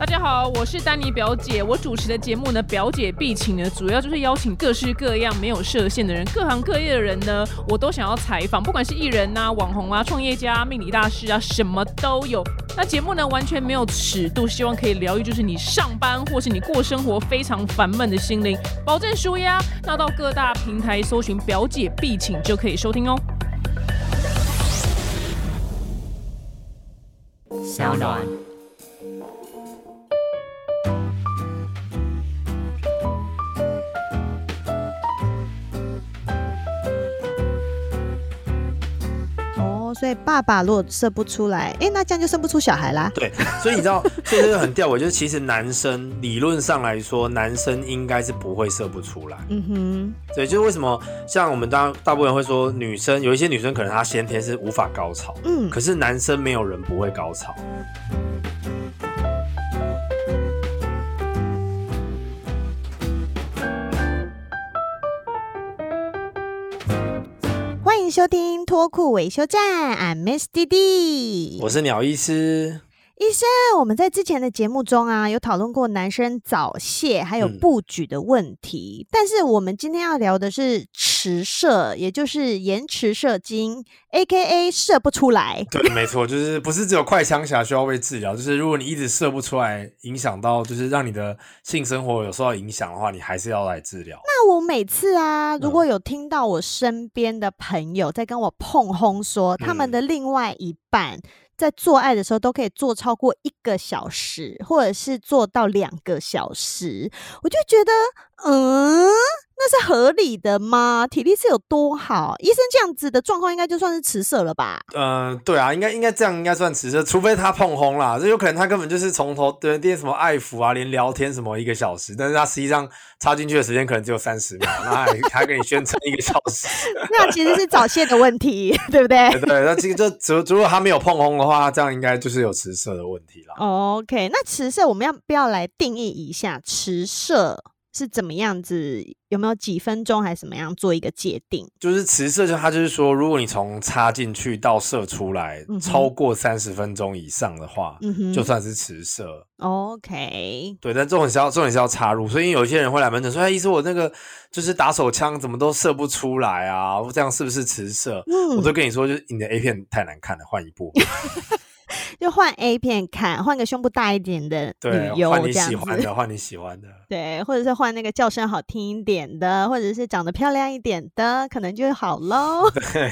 大家好，我是丹尼表姐。我主持的节目呢，表姐必请呢，主要就是邀请各式各样没有设限的人，各行各业的人呢，我都想要采访，不管是艺人啊、网红啊、创业家、命理大师啊，什么都有。那节目呢，完全没有尺度，希望可以疗愈，就是你上班或是你过生活非常烦闷的心灵，保证舒压。那到各大平台搜寻表姐必请就可以收听哦。小暖。所以爸爸如果射不出来，哎、欸，那这样就生不出小孩啦。对，所以你知道，所以这个很吊诡，就是其实男生理论上来说，男生应该是不会射不出来。嗯哼，对，就是为什么像我们当大部分人会说，女生有一些女生可能她先天是无法高潮，嗯，可是男生没有人不会高潮。收听脱裤维修站，I'm Miss 弟弟，我是鸟医师。医生，我们在之前的节目中啊，有讨论过男生早泄还有不举的问题，嗯、但是我们今天要聊的是迟射，也就是延迟射精，AKA 射不出来。对，没错，就是不是只有快枪侠需要被治疗，就是如果你一直射不出来，影响到就是让你的性生活有受到影响的话，你还是要来治疗。那我每次啊，如果有听到我身边的朋友在跟我碰轰说，他们的另外一半。嗯在做爱的时候都可以做超过一个小时，或者是做到两个小时，我就觉得，嗯。那是合理的吗？体力是有多好？医生这样子的状况应该就算是迟射了吧？嗯、呃，对啊，应该应该这样应该算迟射，除非他碰轰啦，这有可能他根本就是从头对练什么爱抚啊，连聊天什么一个小时，但是他实际上插进去的时间可能只有三十秒，那还还给你宣称一个小时，那其实是早泄的问题，对不对？对，对，那这个就如如果他没有碰轰的话，这样应该就是有迟射的问题了。OK，那迟射我们要不要来定义一下迟射？是怎么样子？有没有几分钟还是怎么样做一个界定？就是磁射，就它就是说，如果你从插进去到射出来、嗯、超过三十分钟以上的话，嗯、哼就算是磁射。OK，对，但重点是要重点是要插入，所以有些人会来门诊说：“哎，医生，我那个就是打手枪怎么都射不出来啊？这样是不是磁射？”嗯、我都跟你说，就是你的 A 片太难看了，换一部。就换 A 片看，换个胸部大一点的女优，换你喜欢的，换你喜欢的，对，或者是换那个叫声好听一点的，或者是长得漂亮一点的，可能就好喽。对，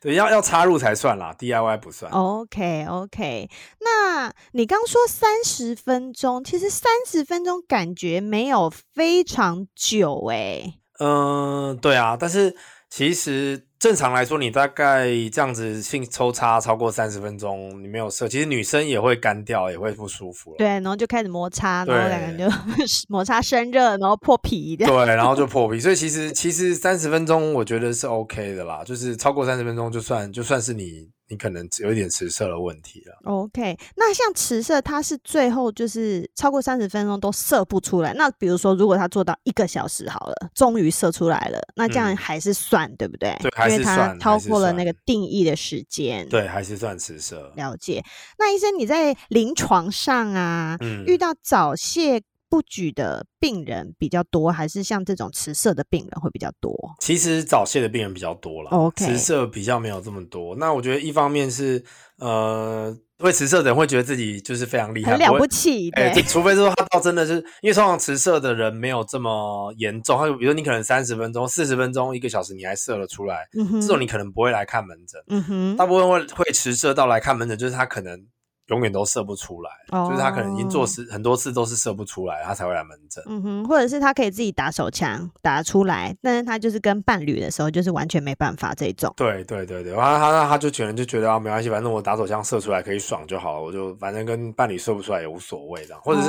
对，要要插入才算啦，DIY 不算。OK OK，那你刚说三十分钟，其实三十分钟感觉没有非常久哎、欸。嗯，对啊，但是其实。正常来说，你大概这样子性抽插超过三十分钟，你没有射，其实女生也会干掉，也会不舒服。对，然后就开始摩擦，然后两个人就 摩擦生热，然后破皮的。对，然后就破皮。所以其实其实三十分钟我觉得是 OK 的啦，就是超过三十分钟就算就算是你。你可能有一点迟射的问题了。OK，那像迟射，它是最后就是超过三十分钟都射不出来。那比如说，如果他做到一个小时好了，终于射出来了，那这样还是算、嗯、对不对？对，还是算，因为它超过了那个定义的时间。对，还是算迟射。了解。那医生，你在临床上啊，嗯、遇到早泄不举的病人比较多，还是像这种迟射的病人会比较多？其实早泄的病人比较多了，OK，迟射比较没有这么多。那我觉得一方面是，呃，会迟射的人会觉得自己就是非常厉害，很了不起，对、欸。除非说他到真的是，因为通常迟射的人没有这么严重，他就比如说你可能三十分钟、四十分钟、一个小时你还射了出来，嗯、这种你可能不会来看门诊。嗯哼，大部分会会迟射到来看门诊，就是他可能。永远都射不出来，oh. 就是他可能已经做事很多次都是射不出来，他才会来门诊。嗯哼，或者是他可以自己打手枪打出来，但是他就是跟伴侣的时候就是完全没办法这种。对对对对，然后他他他就觉得就觉得啊没关系，反正我打手枪射出来可以爽就好了，我就反正跟伴侣射不出来也无所谓这样。或者是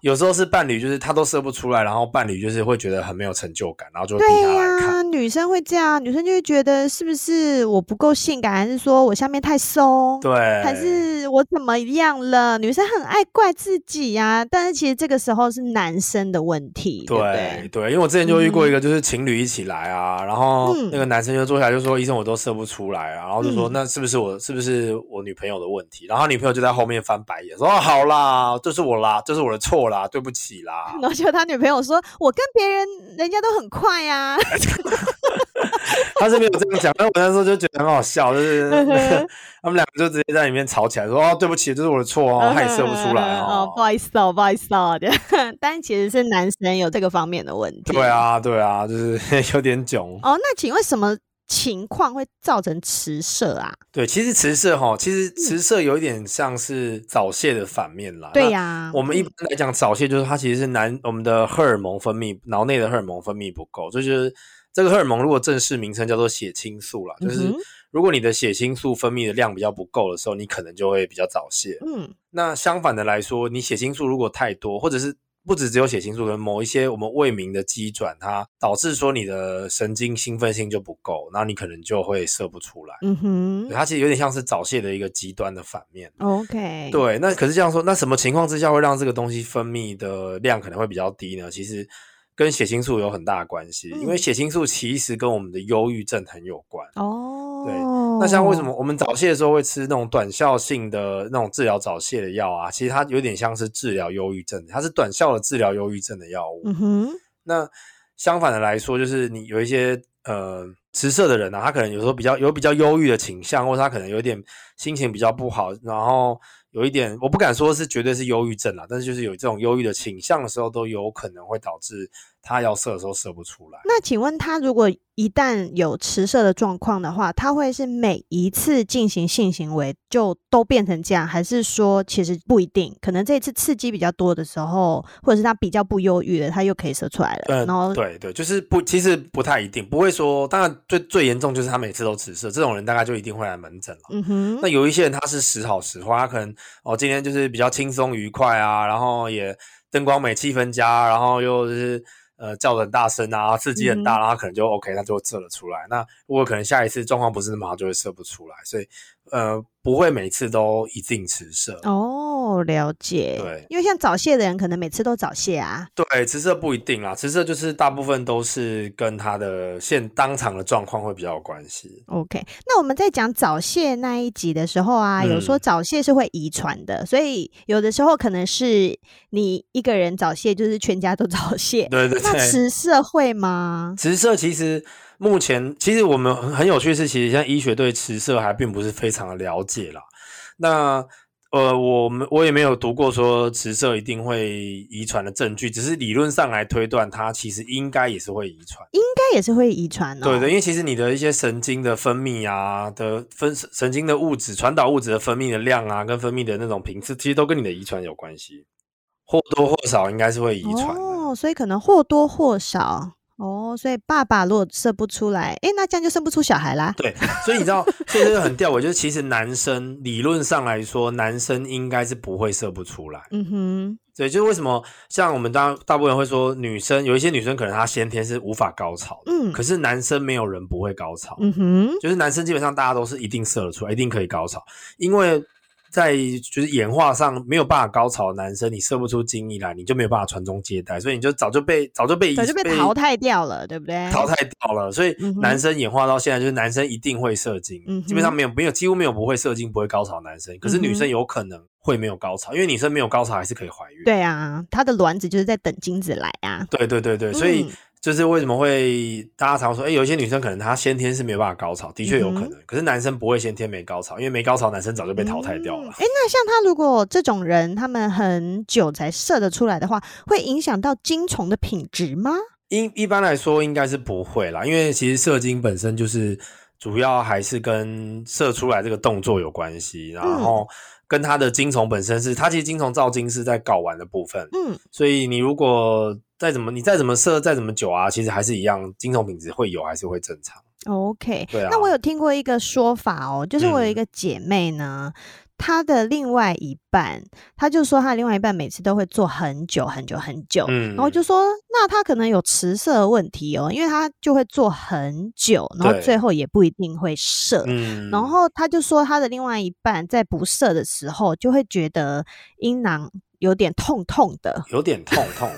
有时候是伴侣就是他都射不出来，然后伴侣就是会觉得很没有成就感，然后就逼他来看。对呀，女女生会这样，女生就会觉得是不是我不够性感，还是说我下面太松？对，还是我怎么样了？女生很爱怪自己呀、啊，但是其实这个时候是男生的问题。对对，对，因为我之前就遇过一个，就是情侣一起来啊，嗯、然后那个男生就坐下来就说：“医生，我都射不出来啊。”然后就说：“那是不是我是不是我女朋友的问题？”然后女朋友就在后面翻白眼说：“哦，好啦，这是我啦，这是我的错啦，对不起啦。”然后就他女朋友说：“我跟别人人家都很快呀、啊。” 他是没有这样讲，但我那时候就觉得很好笑，就是 他们两个就直接在里面吵起来，说：“哦，对不起，这是我的错哦，他也射不出来哦，不好意思哦，不好意思哦。”但其实是男生有这个方面的问题。对啊，对啊，就是有点囧。哦，那请问什么情况会造成迟射啊？对，其实迟射哈，其实迟射有一点像是早泄的反面啦。对呀、啊，我们一般来讲早泄就是它其实是男我们的荷尔蒙分泌，脑内的荷尔蒙分泌不够，这就是。这个荷尔蒙如果正式名称叫做血清素啦，就是如果你的血清素分泌的量比较不够的时候，你可能就会比较早泄。嗯，那相反的来说，你血清素如果太多，或者是不止只有血清素，可能某一些我们未明的机转，它导致说你的神经兴奋性就不够，那你可能就会射不出来。嗯哼，它其实有点像是早泄的一个极端的反面。OK，对，那可是这样说，那什么情况之下会让这个东西分泌的量可能会比较低呢？其实。跟血清素有很大的关系，嗯，因为血清素其实跟我们的忧郁症很有关。哦，对，那像为什么我们早泄的时候会吃那种短效性的那种治疗早泄的药啊？其实它有点像是治疗忧郁症，它是短效的治疗忧郁症的药物。嗯哼，那相反的来说，就是你有一些呃迟射的人啊，他可能有时候比较有比较忧郁的倾向，或者他可能有点心情比较不好，然后。有一点，我不敢说是绝对是忧郁症啦，但是就是有这种忧郁的倾向的时候，都有可能会导致他要射的时候射不出来。那请问他如果一旦有迟射的状况的话，他会是每一次进行性行为就都变成这样，还是说其实不一定？可能这一次刺激比较多的时候，或者是他比较不忧郁的，他又可以射出来了。嗯，然后对对，就是不，其实不太一定，不会说。当然最最严重就是他每次都迟射，这种人大概就一定会来门诊了。嗯哼，那有一些人他是时好时坏，他可能。哦，今天就是比较轻松愉快啊，然后也灯光美、气氛佳，然后又是呃叫的很大声啊，刺激很大，嗯、然后可能就 OK，那就射了出来。那如果可能下一次状况不是那么好，就会射不出来，所以。呃，不会每次都一定持射哦，了解。对，因为像早泄的人，可能每次都早泄啊。对，迟射不一定啦，迟射就是大部分都是跟他的现当场的状况会比较有关系。OK，那我们在讲早泄那一集的时候啊，嗯、有说早泄是会遗传的，所以有的时候可能是你一个人早泄，就是全家都 早泄。对对对。那迟射会吗？迟射其实。目前其实我们很有趣的是，其实现在医学对迟射还并不是非常的了解啦。那呃，我们我也没有读过说迟射一定会遗传的证据，只是理论上来推断，它其实应该也是会遗传，应该也是会遗传的。对的，因为其实你的一些神经的分泌啊的分神经的物质传导物质的分泌的量啊，跟分泌的那种频次，其实都跟你的遗传有关系，或多或少应该是会遗传。哦，所以可能或多或少。哦，所以爸爸如果射不出来，哎，那这样就生不出小孩啦。对，所以你知道，所以这个很吊诡，就是其实男生理论上来说，男生应该是不会射不出来。嗯哼，对，就是为什么像我们大大部分人会说，女生有一些女生可能她先天是无法高潮的，嗯，可是男生没有人不会高潮。嗯哼，就是男生基本上大家都是一定射得出来，一定可以高潮，因为。在就是演化上没有办法高潮的男生，你射不出精液来，你就没有办法传宗接代，所以你就早就被早就被早就被淘汰掉了，对不对？淘汰掉了，所以男生演化到现在就是男生一定会射精，嗯、基本上没有没有几乎没有不会射精不会高潮的男生，可是女生有可能会没有高潮，因为女生没有高潮还是可以怀孕。对啊，她的卵子就是在等精子来啊。对对对对，所以。嗯就是为什么会大家常说，哎、欸，有一些女生可能她先天是没有办法高潮，的确有可能、嗯。可是男生不会先天没高潮，因为没高潮男生早就被淘汰掉了。哎、嗯欸，那像他如果这种人，他们很久才射得出来的话，会影响到精虫的品质吗？一一般来说应该是不会啦，因为其实射精本身就是主要还是跟射出来这个动作有关系，然后跟它的精虫本身是，它其实精虫造精是在睾丸的部分。嗯，所以你如果再怎么，你再怎么射，再怎么久啊，其实还是一样，精虫品质会有，还是会正常。OK，对啊。那我有听过一个说法哦，就是我有一个姐妹呢。嗯他的另外一半，他就说他的另外一半每次都会做很久很久很久，嗯，然后就说那他可能有迟射的问题哦，因为他就会做很久，然后最后也不一定会射，嗯，然后他就说他的另外一半在不射的时候就会觉得阴囊有点痛痛的，有点痛痛，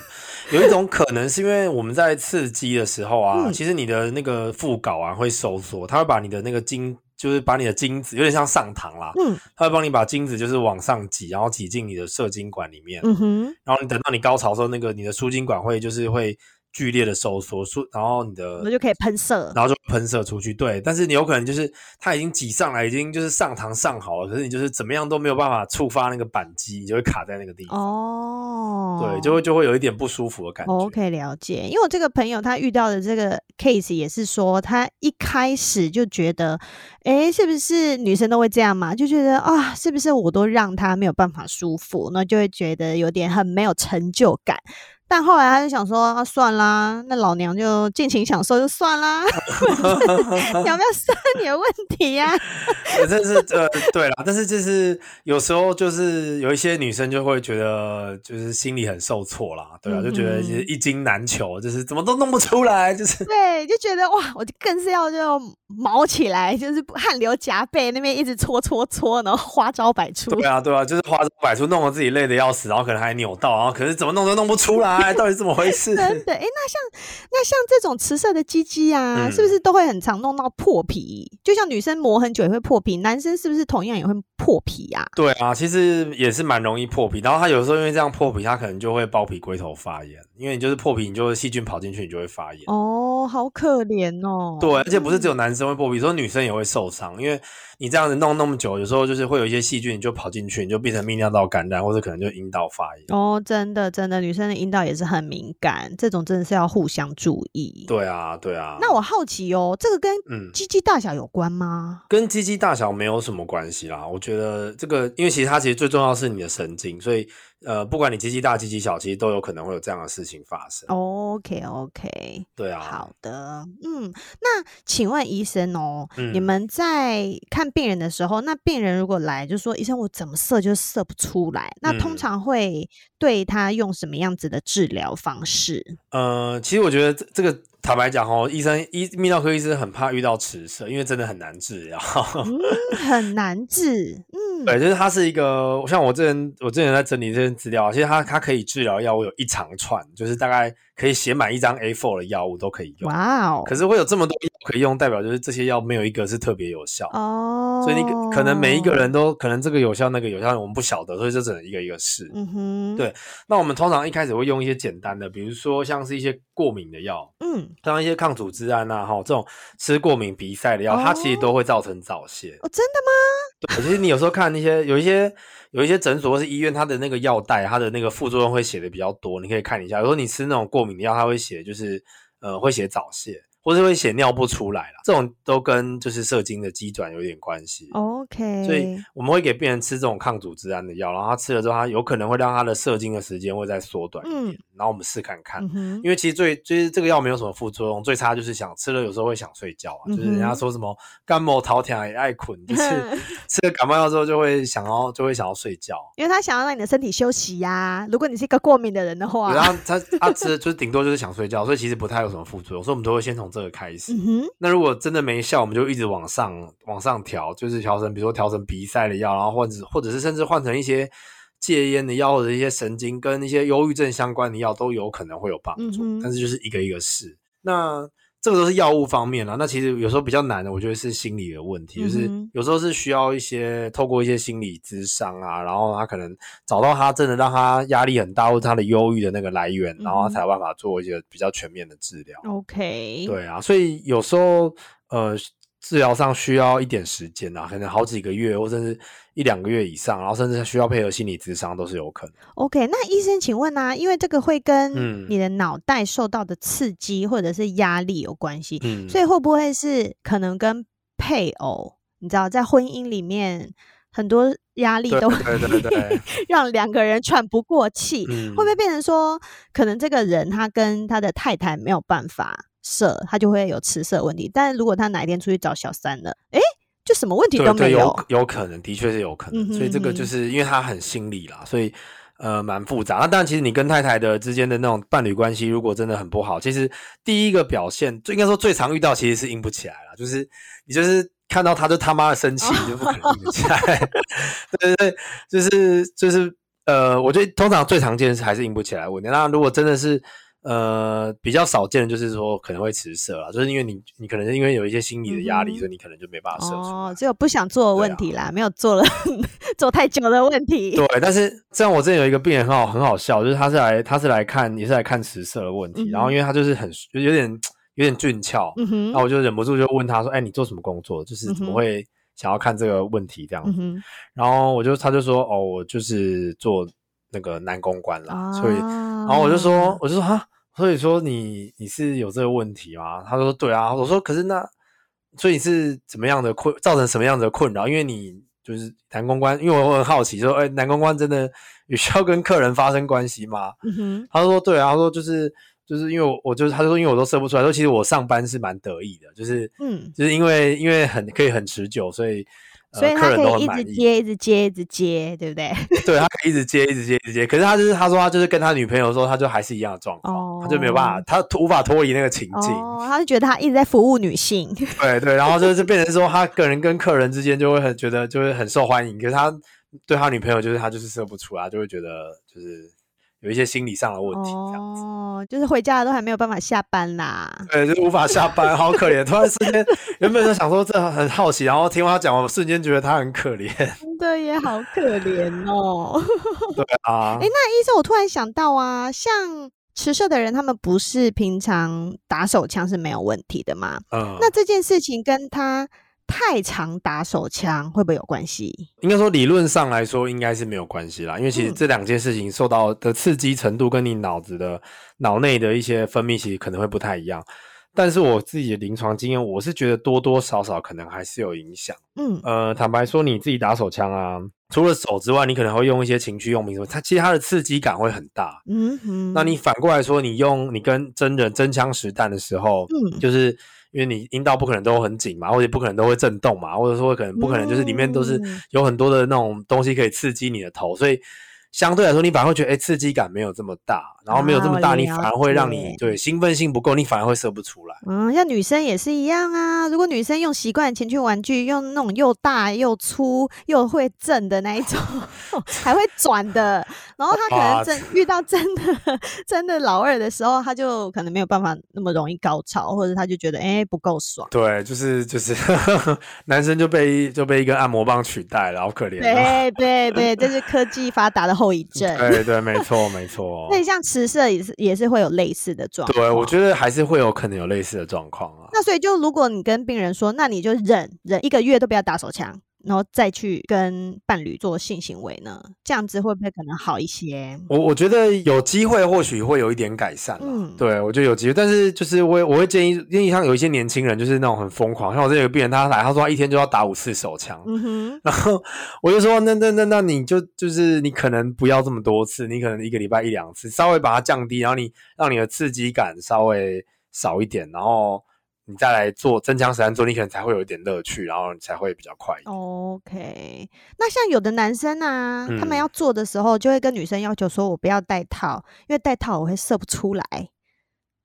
有一种可能是因为我们在刺激的时候啊，嗯，其实你的那个副睾啊会收缩，它会把你的那个精。就是把你的精子有点像上膛啦，嗯，他会帮你把精子就是往上挤，然后挤进你的射精管里面，嗯哼，然后你等到你高潮的时候，那个你的输精管会就是会。剧烈的收缩，然后你的那就可以喷射，然后就喷射出去。对，但是你有可能就是它已经挤上来，已经就是上膛上好了，可是你就是怎么样都没有办法触发那个扳机，你就会卡在那个地方。哦，对，就会就会有一点不舒服的感觉。OK，了解。因为我这个朋友他遇到的这个 case 也是说，他一开始就觉得，哎，是不是女生都会这样嘛？就觉得啊，是不是我都让他没有办法舒服，那就会觉得有点很没有成就感。但后来他就想说，啊，算啦，那老娘就尽情享受就算啦。你要不要算你的问题呀？啊？这是呃，对啦，但是就是有时候就是有一些女生就会觉得就是心里很受挫啦，对啊，就觉得一经难求，就是怎么都弄不出来，就是对，就觉得哇，我就更是要就毛起来，就是汗流浃背那边一直搓搓搓，然后花招百出。对啊，对啊，就是花招百出，弄得自己累得要死，然后可能还扭到，然后可是怎么弄都弄不出来。哎，到底怎么回事？真的，哎，那像那像这种雌色的鸡鸡啊，嗯、是不是都会很常弄到破皮？就像女生磨很久也会破皮，男生是不是同样也会破皮呀、啊？对啊，其实也是蛮容易破皮。然后他有时候因为这样破皮，他可能就会包皮龟头发炎，因为你就是破皮，你就细菌跑进去，你就会发炎。哦，好可怜哦。对，而且不是只有男生会破皮，说女生也会受伤，因为你这样子弄那么久，有时候就是会有一些细菌，你就跑进去，你就变成泌尿道感染，或者可能就阴道发炎。哦，真的真的，女生的阴道。也是很敏感，这种真的是要互相注意。对啊，对啊。那我好奇哦，这个跟嗯鸡鸡大小有关吗？嗯、跟鸡鸡大小没有什么关系啦。我觉得这个，因为其实它其实最重要是你的神经，所以。呃，不管你鸡鸡大鸡鸡小，其实都有可能会有这样的事情发生。OK OK，对啊，好的，嗯，那请问医生哦，嗯、你们在看病人的时候，那病人如果来就说医生我怎么射就射不出来，那通常会对他用什么样子的治疗方式？呃，其实我觉得这这个坦白讲哦，医生医泌尿科医生很怕遇到迟射，因为真的很难治疗，嗯，很难治，嗯。对，就是它是一个，像我之前我之前在整理这些资料，其实它它可以治疗药物有一长串，就是大概可以写满一张 A4 的药物都可以用。哇哦！可是会有这么多药可以用，代表就是这些药没有一个是特别有效哦。所以你可能每一个人都可能这个有效，那个有效，我们不晓得，所以就只能一个一个试。嗯哼。对，那我们通常一开始会用一些简单的，比如说像是一些过敏的药，嗯，像一些抗组织胺啊，哈，这种吃过敏鼻塞的药，它其实都会造成早泄。哦，真的吗？对，其实你有时候看那些有一些有一些诊所或是医院，它的那个药袋，它的那个副作用会写的比较多，你可以看一下。如果你吃那种过敏的药，它会写就是呃会写早泄。或是会血尿不出来啦，这种都跟就是射精的机转有点关系。OK，所以我们会给病人吃这种抗组织胺的药，然后他吃了之后，他有可能会让他的射精的时间会再缩短一点。嗯、然后我们试看看，嗯、因为其实最就是这个药没有什么副作用，最差就是想吃了有时候会想睡觉啊，嗯、就是人家说什么感冒头疼也爱困，就是吃了感冒药之后就会想要就会想要睡觉，因为他想要让你的身体休息呀、啊。如果你是一个过敏的人的话，然后他他吃的就是顶多就是想睡觉，所以其实不太有什么副作用，所以我们都会先从这个开始。嗯，那如果真的没效，我们就一直往上往上调，就是调成比如说调成鼻塞的药，然后或者或者是甚至换成一些戒烟的药，或者一些神经跟一些忧郁症相关的药都有可能会有帮助。嗯，但是就是一个一个试。那这个都是药物方面了，那其实有时候比较难的，我觉得是心理的问题，嗯、就是有时候是需要一些透过一些心理咨商啊，然后他可能找到他真的让他压力很大，或者他的忧郁的那个来源，嗯、然后他才有办法做一些比较全面的治疗。OK，对啊，所以有时候呃。治疗上需要一点时间啊，可能好几个月，或甚至一两个月以上，然后甚至需要配合心理咨商都是有可能。OK，那医生，请问啊，因为这个会跟你的脑袋受到的刺激或者是压力有关系，嗯，所以会不会是可能跟配偶，你知道，在婚姻里面很多压力都会 让两个人喘不过气，嗯，会不会变成说，可能这个人他跟他的太太没有办法？色，他就会有吃色问题。但是如果他哪一天出去找小三了，诶，就什么问题都没有。有有可能，的确是有可能。嗯、哼哼所以这个就是因为他很心理啦，所以呃蛮复杂。那当然，其实你跟太太的之间的那种伴侣关系，如果真的很不好，其实第一个表现，最应该说最常遇到，其实是硬不起来了，就是你就是。看到他就他妈的生气，就不可能硬起来。对 对对，就是就是呃，我觉得通常最常见的是还是硬不起来问题。那如果真的是呃比较少见的，就是说可能会迟射啦，就是因为你你可能是因为有一些心理的压力，嗯、所以你可能就没办法射出。哦，只有不想做的问题啦，啊、没有做了 做太久的问题。对，但是这样我之前有一个病人很好很好笑，就是他是来他是来看也是来看迟射的问题，嗯、然后因为他就是很就有点。有点俊俏，然后我就忍不住就问他说：“哎、欸，你做什么工作？就是怎么会想要看这个问题这样子？”嗯、然后我就他就说：“哦，我就是做那个男公关啦。啊”所以，然后我就说：“我就说哈，所以说你你是有这个问题吗？”他说：“对啊。”我说：“可是那，所以你是怎么样的困，造成什么样的困扰？因为你就是男公关，因为我很好奇说，哎、欸，男公关真的有需要跟客人发生关系吗？”他说：“对啊。”他说：“就是。”就是因为我，我就是他就说，因为我都射不出来，说其实我上班是蛮得意的，就是，嗯，就是因为因为很可以很持久，所以，呃、所以他可以一直接，一直接，一直接，对不对？对，他可以一直接，一直接，一直接。可是他就是他说他就是跟他女朋友说，他就还是一样的状况，哦、他就没有办法，他无法脱离那个情境。哦，他就觉得他一直在服务女性。对对，然后就是变成说，他个人跟客人之间就会很觉得就会很受欢迎，可是他对他女朋友就是他就是射不出来，就会觉得就是。有一些心理上的问题，这样子哦，就是回家了都还没有办法下班啦。对，就无法下班，好可怜。突然之间，原本就想说这很好奇，然后听他讲，我瞬间觉得他很可怜。真的也好可怜哦。对啊。哎、欸，那医生，我突然想到啊，像持射的人，他们不是平常打手枪是没有问题的吗？嗯。那这件事情跟他。太常打手枪会不会有关系？应该说理论上来说应该是没有关系啦，因为其实这两件事情受到的刺激程度跟你脑子的脑内的一些分泌其实可能会不太一样。但是我自己的临床经验，我是觉得多多少少可能还是有影响。嗯，呃，坦白说，你自己打手枪啊，除了手之外，你可能会用一些情趣用品什么，它其实它的刺激感会很大。嗯哼，那你反过来说，你用你跟真人真枪实弹的时候，嗯，就是。因为你阴道不可能都很紧嘛，或者不可能都会震动嘛，或者说可能不可能就是里面都是有很多的那种东西可以刺激你的头，所以。相对来说，你反而会觉得，哎、欸，刺激感没有这么大，然后没有这么大，你反而会让你对兴奋性不够，你反而会射不出来。嗯，像女生也是一样啊。如果女生用习惯情趣玩具，用那种又大又粗又会震的那一种，还会转的，然后她可能真遇到真的真的老二的时候，她就可能没有办法那么容易高潮，或者她就觉得哎、欸、不够爽。对，就是就是 男生就被就被一个按摩棒取代了，好可怜。对对对，这是科技发达的后。后遗症，对对，没错没错。那像迟射也是也是会有类似的状况。对，我觉得还是会有可能有类似的状况啊。那所以就如果你跟病人说，那你就忍忍一个月都不要打手枪。然后再去跟伴侣做性行为呢，这样子会不会可能好一些？我我觉得有机会，或许会有一点改善。嗯，对，我觉得有机会，但是就是我我会建议，因为像有一些年轻人就是那种很疯狂，像我这有个病人，他来他说他一天就要打五次手枪，嗯哼，然后我就说那那那那你就就是你可能不要这么多次，你可能一个礼拜一两次，稍微把它降低，然后你让你的刺激感稍微少一点，然后。你再来做真枪实弹做，你可能才会有一点乐趣，然后你才会比较快一点。OK，那像有的男生啊，嗯、他们要做的时候，就会跟女生要求说：“我不要戴套，因为戴套我会射不出来。”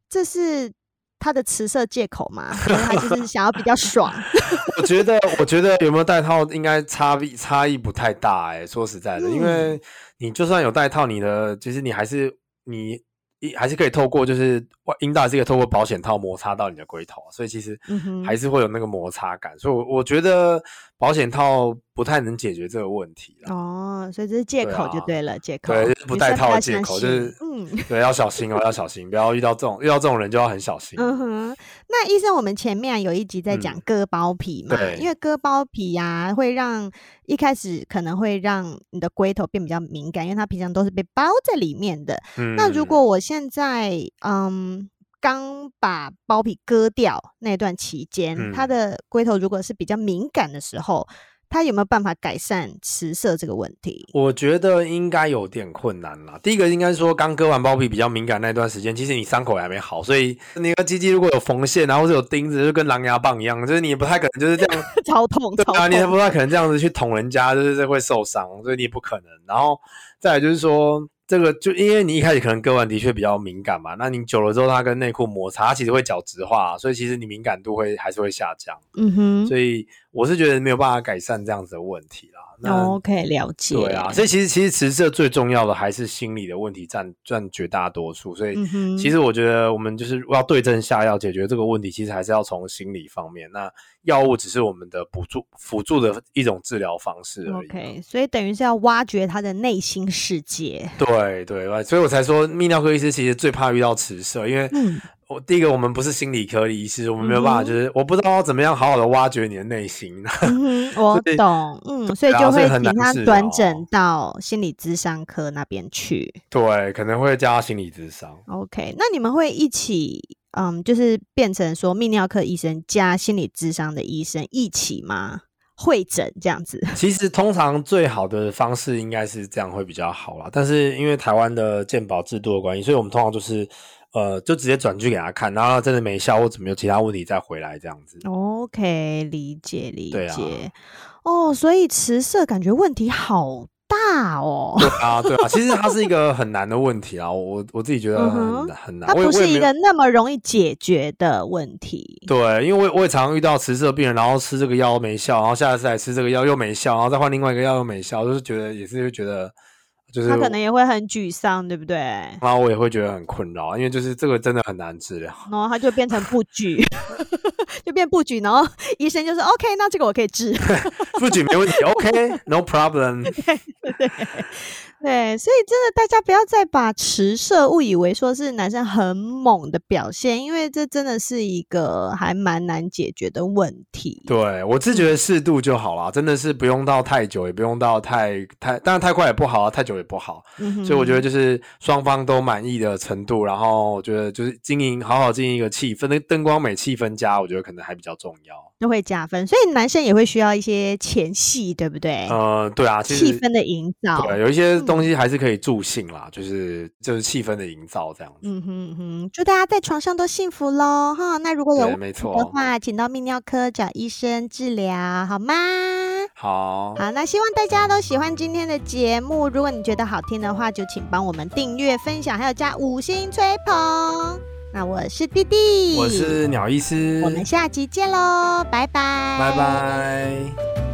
这是他的持射借口吗？他就是想要比较爽。我觉得，我觉得有没有戴套应该差异差异不太大哎、欸。说实在的，嗯、因为你就算有戴套，你的其实你还是你。一还是可以透过，就是阴道是可以透过保险套摩擦到你的龟头，所以其实还是会有那个摩擦感，所以我我觉得保险套不太能解决这个问题哦，所以这是借口就对了，借口对，就是不带套的借口，就是嗯，对，要小心哦，要小心，不要遇到这种遇到这种人就要很小心。嗯哼，那医生，我们前面有一集在讲割包皮嘛，对，因为割包皮呀会让一开始可能会让你的龟头变比较敏感，因为它平常都是被包在里面的。嗯，那如果我现在嗯刚把包皮割掉那段期间，它的龟头如果是比较敏感的时候。他有没有办法改善迟色这个问题？我觉得应该有点困难啦。第一个应该是说刚割完包皮比较敏感那段时间，其实你伤口还没好，所以你的鸡鸡如果有缝线，然后是有钉子，就跟狼牙棒一样，就是你不太可能就是这样 超痛，对啊，你也不太可能这样子去捅人家，就是会受伤，所以你也不可能。然后再来就是说。这个就因为你一开始可能割完的确比较敏感嘛，那你久了之后它跟内裤摩擦，它其实会角质化，所以其实你敏感度会还是会下降。嗯哼，所以我是觉得没有办法改善这样子的问题啦。那 OK，了解。对啊，所以其实其实迟射最重要的还是心理的问题占占绝大多数。所以其实我觉得我们就是要对症下药解决这个问题，其实还是要从心理方面。那药物只是我们的辅助辅助的一种治疗方式而已。OK，所以等于是要挖掘他的内心世界。对对，所以我才说泌尿科医师其实最怕遇到迟射，因为我第一个我们不是心理科的医师，我们没有办法，就是我不知道要怎么样好好的挖掘你的内心。嗯，我 懂，嗯，所以就会请他转诊到心理咨商科那边去。对，可能会叫他心理咨商。OK，那你们会一起？嗯，就是变成说泌尿科医生加心理咨商的医生一起吗？会诊这样子？其实通常最好的方式应该是这样会比较好啦。但是因为台湾的健保制度的关系，所以我们通常就是呃，就直接转去给他看，然后真的没效或怎么有其他问题再回来这样子。OK，理解理解。哦，所以迟射感觉问题好大哦，对啊，对啊，其实它是一个很难的问题啊，我我自己觉得很、嗯、很难，它不是一个那么容易解决的问题。对，因为我我也常常遇到迟射病人，然后吃这个药没效，然后下一次来吃这个药又没效，然后再换另外一个药又没效，就是觉得也是会觉得。就是他可能也会很沮丧，对不对？然后我也会觉得很困扰，因为就是这个真的很难治疗。然后他就变成不举，就变不举，然后医生就说：“OK，那这个我可以治，不举没问题，OK，No problem。”对对。对，所以真的，大家不要再把迟射误以为说是男生很猛的表现，因为这真的是一个还蛮难解决的问题。对，我自觉得适度就好啦，真的是不用到太久，也不用到太太，当然太快也不好啊，太久也不好。嗯。所以我觉得就是双方都满意的程度，然后我觉得就是经营好好经营一个气氛，那灯光美、气氛佳，我觉得可能还比较重要，都会加分。所以男生也会需要一些前戏，对不对？呃，对啊，气氛的营造，对，有一些。东西还是可以助兴啦，就是就是气氛的营造这样子。嗯哼哼，祝大家在床上都幸福喽哈！那如果有的话，请到泌尿科找医生治疗好吗？好，好，那希望大家都喜欢今天的节目。如果你觉得好听的话，就请帮我们订阅、分享，还有加五星吹捧。那我是弟弟，我是鸟医师，我们下集见喽，拜拜，拜拜。